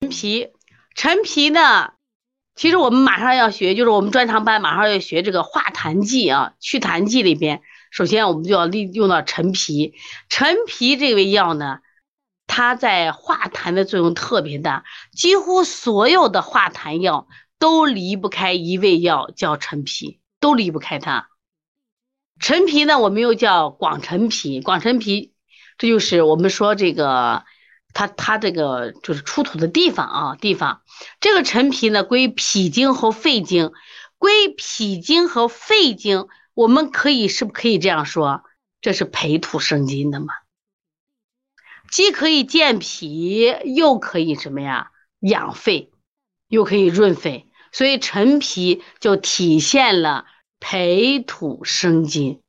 陈皮，陈皮呢？其实我们马上要学，就是我们专长班马上要学这个化痰剂啊，祛痰剂里边，首先我们就要利用到陈皮。陈皮这味药呢，它在化痰的作用特别大，几乎所有的化痰药都离不开一味药，叫陈皮，都离不开它。陈皮呢，我们又叫广陈皮，广陈皮，这就是我们说这个。它它这个就是出土的地方啊，地方这个陈皮呢归脾经和肺经，归脾经和肺经，我们可以是不可以这样说？这是培土生金的嘛？既可以健脾，又可以什么呀？养肺，又可以润肺，所以陈皮就体现了培土生金，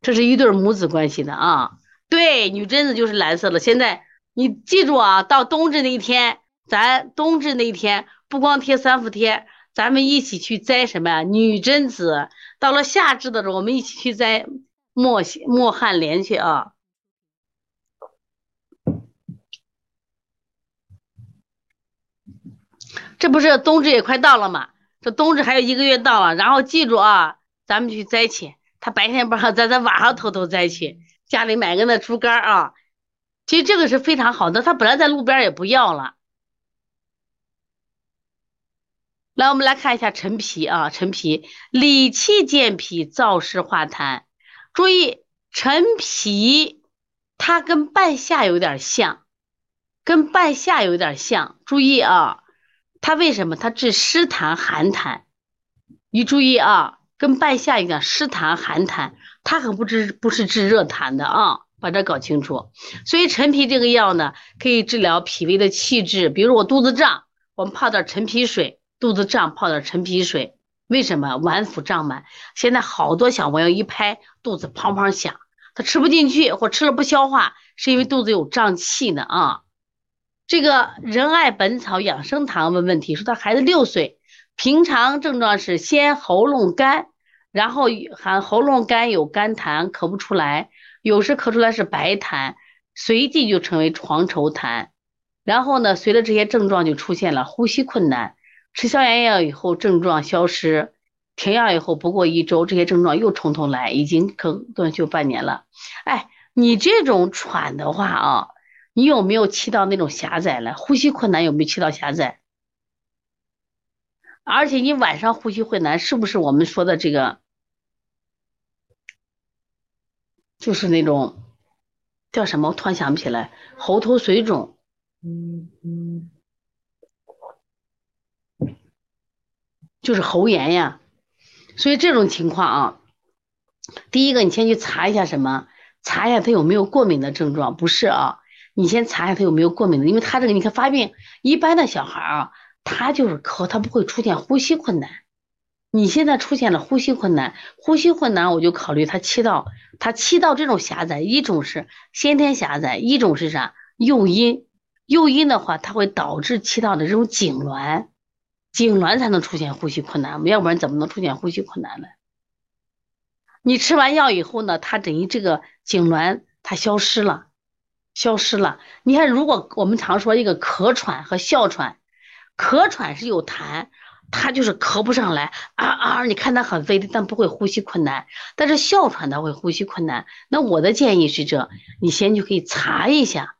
这是一对母子关系的啊。对，女贞子就是蓝色的。现在你记住啊，到冬至那一天，咱冬至那一天不光贴三伏贴，咱们一起去摘什么呀？女贞子。到了夏至的时候，我们一起去摘墨墨旱莲去啊。这不是冬至也快到了吗？这冬至还有一个月到了，然后记住啊，咱们去摘去。他白天不让，摘咱晚上偷偷摘去。家里买个那猪肝啊，其实这个是非常好的。他本来在路边也不要了。来，我们来看一下陈皮啊，陈皮理气健脾，燥湿化痰。注意，陈皮它跟半夏有点像，跟半夏有点像。注意啊，它为什么？它治湿痰寒痰。你注意啊，跟半夏一样，湿痰寒痰。它可不治不是治热痰的啊，把这搞清楚。所以陈皮这个药呢，可以治疗脾胃的气滞。比如我肚子胀，我们泡点陈皮水；肚子胀泡点陈皮水，为什么？脘腹胀满。现在好多小朋友一拍肚子砰砰响，他吃不进去或吃了不消化，是因为肚子有胀气呢啊。这个仁爱本草养生堂问问题，说他孩子六岁，平常症状是先喉咙干。然后还喉咙干有干痰，咳不出来，有时咳出来是白痰，随即就成为黄稠痰。然后呢，随着这些症状就出现了呼吸困难。吃消炎药以后症状消失，停药以后不过一周，这些症状又从头来，已经可断休半年了。哎，你这种喘的话啊，你有没有气道那种狭窄了？呼吸困难有没有气道狭窄？而且你晚上呼吸困难，是不是我们说的这个？就是那种叫什么，我突然想不起来，喉头水肿，嗯嗯，就是喉炎呀。所以这种情况啊，第一个你先去查一下什么，查一下他有没有过敏的症状。不是啊，你先查一下他有没有过敏的，因为他这个你看发病，一般的小孩啊，他就是咳，他不会出现呼吸困难。你现在出现了呼吸困难，呼吸困难，我就考虑他气道，他气道这种狭窄，一种是先天狭窄，一种是啥诱因，诱因的话，它会导致气道的这种痉挛，痉挛才能出现呼吸困难，要不然怎么能出现呼吸困难呢？你吃完药以后呢，它等于这个痉挛它消失了，消失了。你看，如果我们常说一个咳喘和哮喘，咳喘是有痰。他就是咳不上来啊啊！你看他很费力，但不会呼吸困难。但是哮喘他会呼吸困难。那我的建议是这：你先就可以查一下，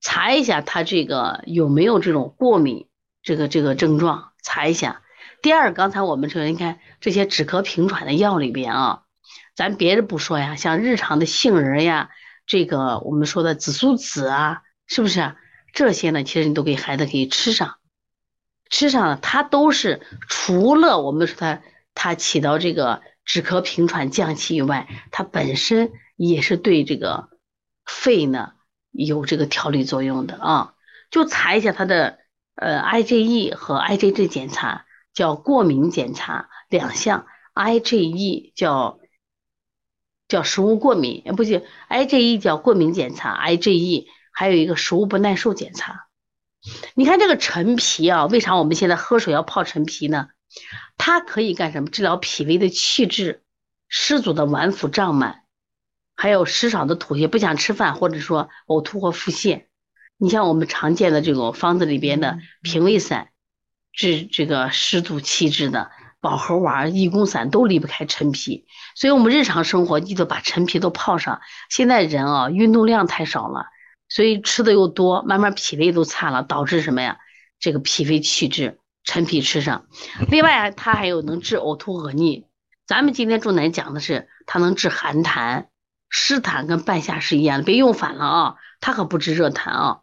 查一下他这个有没有这种过敏这个这个症状，查一下。第二，刚才我们说，你看这些止咳平喘的药里边啊，咱别的不说呀，像日常的杏仁呀，这个我们说的紫苏籽啊，是不是？这些呢，其实你都给孩子可以吃上。实际上它都是除了我们说它它起到这个止咳平喘降气以外，它本身也是对这个肺呢有这个调理作用的啊。就查一下它的呃 IgE 和 IgG 检查，叫过敏检查两项，IgE 叫叫食物过敏，不行，IgE 叫过敏检查，IgE 还有一个食物不耐受检查。你看这个陈皮啊，为啥我们现在喝水要泡陈皮呢？它可以干什么？治疗脾胃的气滞、湿阻的脘腹胀满，还有食少的吐泻、不想吃饭，或者说呕吐或腹泻。你像我们常见的这种方子里边的平胃散，治这个湿阻气滞的保和丸、益功散都离不开陈皮，所以我们日常生活记得把陈皮都泡上。现在人啊，运动量太少了，所以吃的又多，慢慢脾胃都差了，导致什么呀？这个脾胃气滞，陈皮吃上。另外，它还有能治呕吐恶逆。咱们今天重点讲的是，它能治寒痰、湿痰，跟半夏是一样的，别用反了啊！它可不治热痰啊。